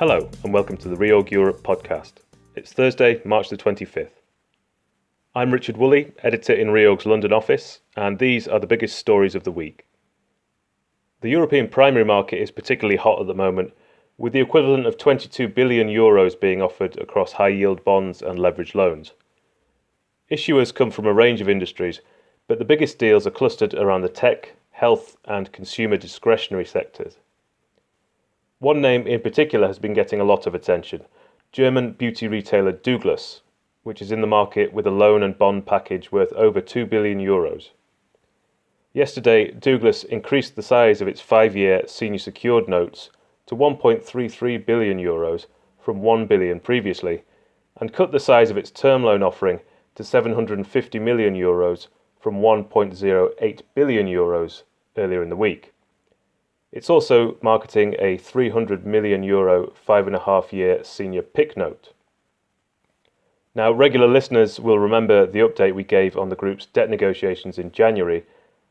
Hello, and welcome to the Reorg Europe podcast. It's Thursday, March the 25th. I'm Richard Woolley, editor in Reorg's London office, and these are the biggest stories of the week. The European primary market is particularly hot at the moment, with the equivalent of 22 billion euros being offered across high yield bonds and leveraged loans. Issuers come from a range of industries, but the biggest deals are clustered around the tech, health, and consumer discretionary sectors. One name in particular has been getting a lot of attention German beauty retailer Douglas, which is in the market with a loan and bond package worth over 2 billion euros. Yesterday, Douglas increased the size of its five year senior secured notes to 1.33 billion euros from 1 billion previously, and cut the size of its term loan offering to 750 million euros from 1.08 billion euros earlier in the week. It's also marketing a 300 million euro five and a half year senior PIK note. Now, regular listeners will remember the update we gave on the group's debt negotiations in January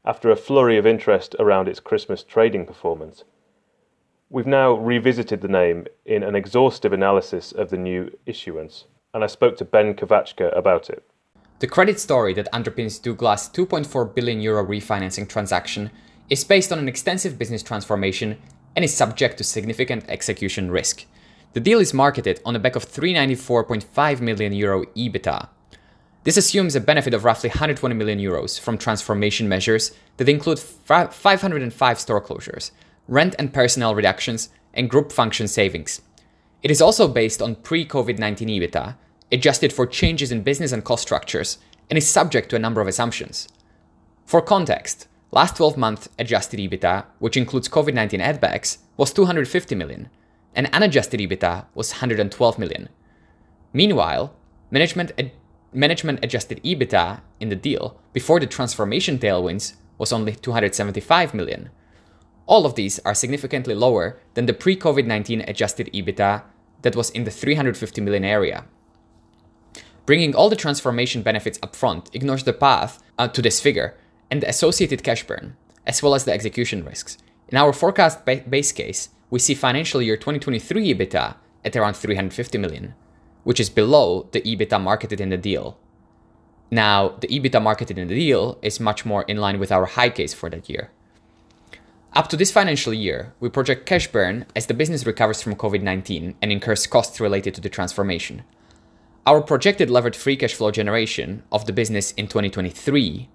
after a flurry of interest around its Christmas trading performance. We've now revisited the name in an exhaustive analysis of the new issuance, and I spoke to Ben Kovachka about it. The credit story that underpins Douglas' 2.4 billion euro refinancing transaction is based on an extensive business transformation and is subject to significant execution risk. The deal is marketed on the back of 394.5 million euro EBITDA. This assumes a benefit of roughly 120 million euros from transformation measures that include 505 store closures, rent and personnel reductions, and group function savings. It is also based on pre COVID 19 EBITDA, adjusted for changes in business and cost structures, and is subject to a number of assumptions. For context, Last 12 month adjusted EBITDA, which includes COVID 19 addbacks, was 250 million, and unadjusted EBITDA was 112 million. Meanwhile, management, ad- management adjusted EBITDA in the deal before the transformation tailwinds was only 275 million. All of these are significantly lower than the pre COVID 19 adjusted EBITDA that was in the 350 million area. Bringing all the transformation benefits upfront ignores the path uh, to this figure and the associated cash burn, as well as the execution risks. In our forecast ba- base case, we see financial year 2023 EBITDA at around 350 million, which is below the EBITDA marketed in the deal. Now, the EBITDA marketed in the deal is much more in line with our high case for that year. Up to this financial year, we project cash burn as the business recovers from COVID 19 and incurs costs related to the transformation. Our projected levered free cash flow generation of the business in 2023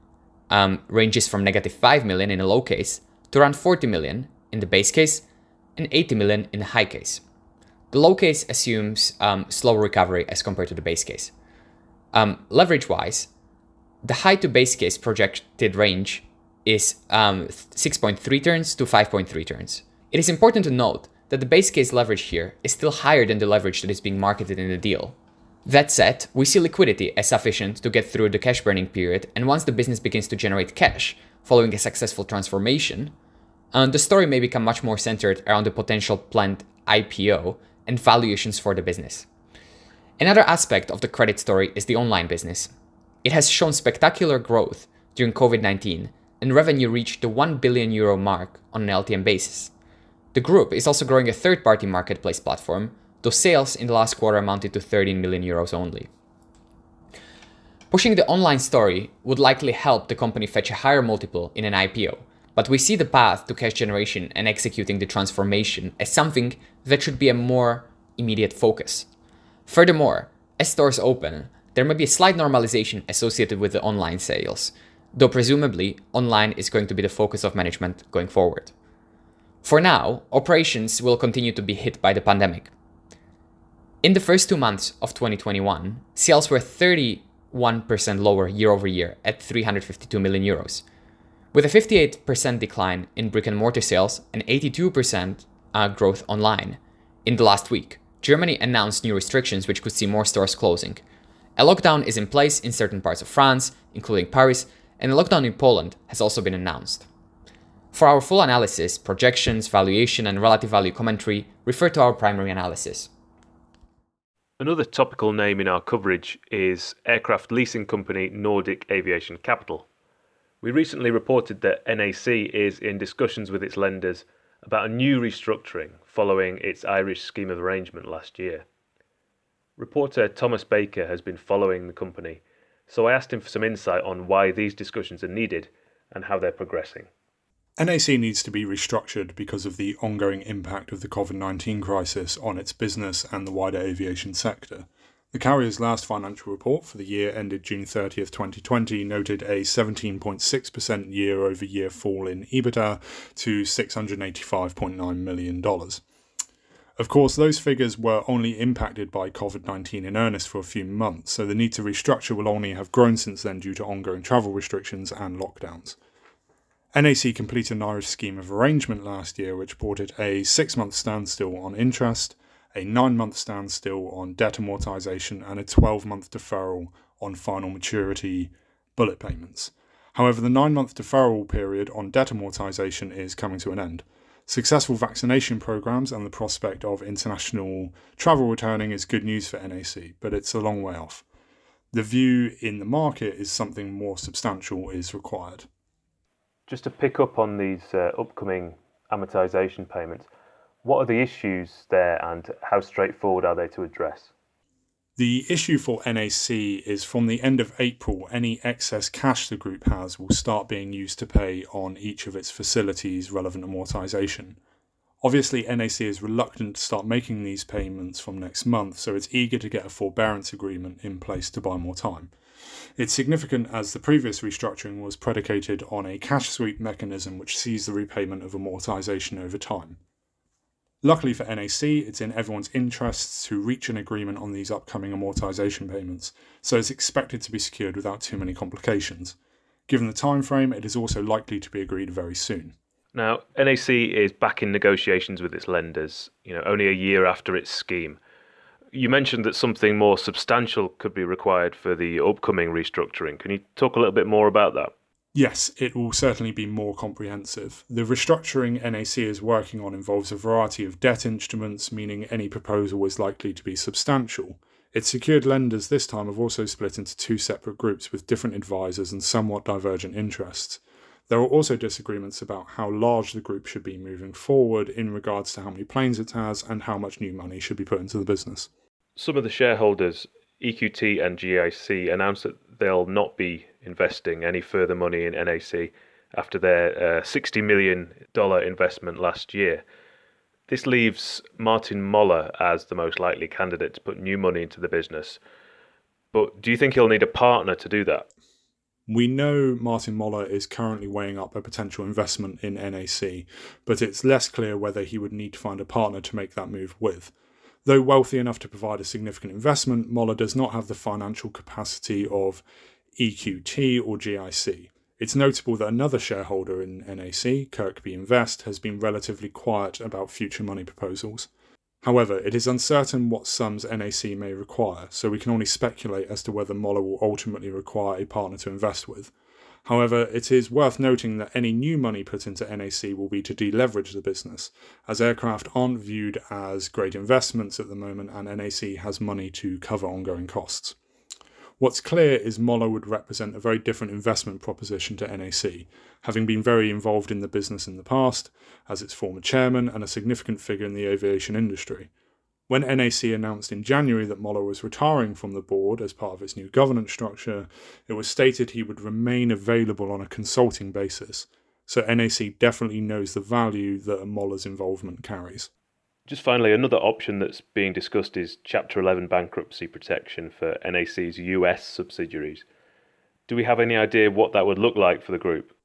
um, ranges from negative 5 million in a low case to around 40 million in the base case and 80 million in the high case. The low case assumes um, slower recovery as compared to the base case. Um, leverage wise, the high to base case projected range is um, 6.3 turns to 5.3 turns. It is important to note that the base case leverage here is still higher than the leverage that is being marketed in the deal. That said, we see liquidity as sufficient to get through the cash burning period, and once the business begins to generate cash following a successful transformation, the story may become much more centered around the potential planned IPO and valuations for the business. Another aspect of the credit story is the online business. It has shown spectacular growth during COVID 19, and revenue reached the 1 billion euro mark on an LTM basis. The group is also growing a third party marketplace platform though sales in the last quarter amounted to 13 million euros only. Pushing the online story would likely help the company fetch a higher multiple in an IPO, but we see the path to cash generation and executing the transformation as something that should be a more immediate focus. Furthermore, as stores open, there may be a slight normalization associated with the online sales, though presumably online is going to be the focus of management going forward. For now, operations will continue to be hit by the pandemic, in the first two months of 2021, sales were 31% lower year over year at 352 million euros, with a 58% decline in brick and mortar sales and 82% uh, growth online. In the last week, Germany announced new restrictions which could see more stores closing. A lockdown is in place in certain parts of France, including Paris, and a lockdown in Poland has also been announced. For our full analysis, projections, valuation, and relative value commentary, refer to our primary analysis. Another topical name in our coverage is aircraft leasing company Nordic Aviation Capital. We recently reported that NAC is in discussions with its lenders about a new restructuring following its Irish scheme of arrangement last year. Reporter Thomas Baker has been following the company, so I asked him for some insight on why these discussions are needed and how they're progressing. NAC needs to be restructured because of the ongoing impact of the COVID 19 crisis on its business and the wider aviation sector. The carrier's last financial report for the year ended June 30th, 2020, noted a 17.6% year over year fall in EBITDA to $685.9 million. Of course, those figures were only impacted by COVID 19 in earnest for a few months, so the need to restructure will only have grown since then due to ongoing travel restrictions and lockdowns. NAC completed an Irish scheme of arrangement last year, which brought it a six month standstill on interest, a nine month standstill on debt amortisation, and a 12 month deferral on final maturity bullet payments. However, the nine month deferral period on debt amortisation is coming to an end. Successful vaccination programs and the prospect of international travel returning is good news for NAC, but it's a long way off. The view in the market is something more substantial is required. Just to pick up on these uh, upcoming amortisation payments, what are the issues there and how straightforward are they to address? The issue for NAC is from the end of April, any excess cash the group has will start being used to pay on each of its facilities relevant amortisation. Obviously, NAC is reluctant to start making these payments from next month, so it's eager to get a forbearance agreement in place to buy more time. It's significant as the previous restructuring was predicated on a cash sweep mechanism which sees the repayment of amortisation over time. Luckily for NAC, it's in everyone's interests to reach an agreement on these upcoming amortisation payments, so it's expected to be secured without too many complications. Given the time frame, it is also likely to be agreed very soon. Now, NAC is back in negotiations with its lenders, you know, only a year after its scheme you mentioned that something more substantial could be required for the upcoming restructuring. Can you talk a little bit more about that? Yes, it will certainly be more comprehensive. The restructuring NAC is working on involves a variety of debt instruments, meaning any proposal is likely to be substantial. Its secured lenders this time have also split into two separate groups with different advisors and somewhat divergent interests. There are also disagreements about how large the group should be moving forward in regards to how many planes it has and how much new money should be put into the business some of the shareholders, EQT and GIC, announced that they'll not be investing any further money in NAC after their uh, $60 million investment last year. This leaves Martin Moller as the most likely candidate to put new money into the business. But do you think he'll need a partner to do that? We know Martin Moller is currently weighing up a potential investment in NAC, but it's less clear whether he would need to find a partner to make that move with. Though wealthy enough to provide a significant investment, Moller does not have the financial capacity of EQT or GIC. It's notable that another shareholder in NAC, Kirkbi Invest, has been relatively quiet about future money proposals. However, it is uncertain what sums NAC may require, so we can only speculate as to whether Moller will ultimately require a partner to invest with. However, it is worth noting that any new money put into NAC will be to deleverage the business, as aircraft aren't viewed as great investments at the moment and NAC has money to cover ongoing costs. What's clear is Moller would represent a very different investment proposition to NAC, having been very involved in the business in the past, as its former chairman and a significant figure in the aviation industry. When NAC announced in January that Moller was retiring from the board as part of its new governance structure, it was stated he would remain available on a consulting basis. So NAC definitely knows the value that Moller's involvement carries. Just finally, another option that's being discussed is Chapter 11 bankruptcy protection for NAC's US subsidiaries. Do we have any idea what that would look like for the group?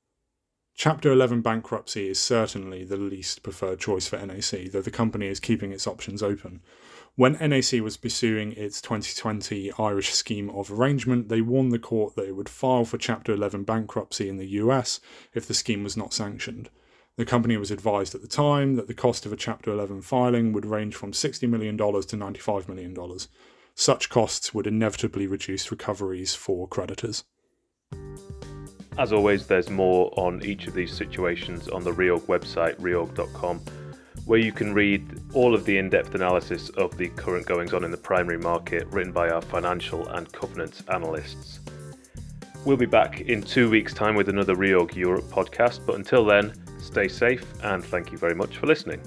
Chapter 11 bankruptcy is certainly the least preferred choice for NAC, though the company is keeping its options open. When NAC was pursuing its 2020 Irish scheme of arrangement, they warned the court that it would file for Chapter 11 bankruptcy in the US if the scheme was not sanctioned. The company was advised at the time that the cost of a Chapter 11 filing would range from $60 million to $95 million. Such costs would inevitably reduce recoveries for creditors. As always, there's more on each of these situations on the Reorg website, reorg.com, where you can read all of the in depth analysis of the current goings on in the primary market written by our financial and covenants analysts. We'll be back in two weeks' time with another Reorg Europe podcast, but until then, Stay safe, and thank you very much for listening.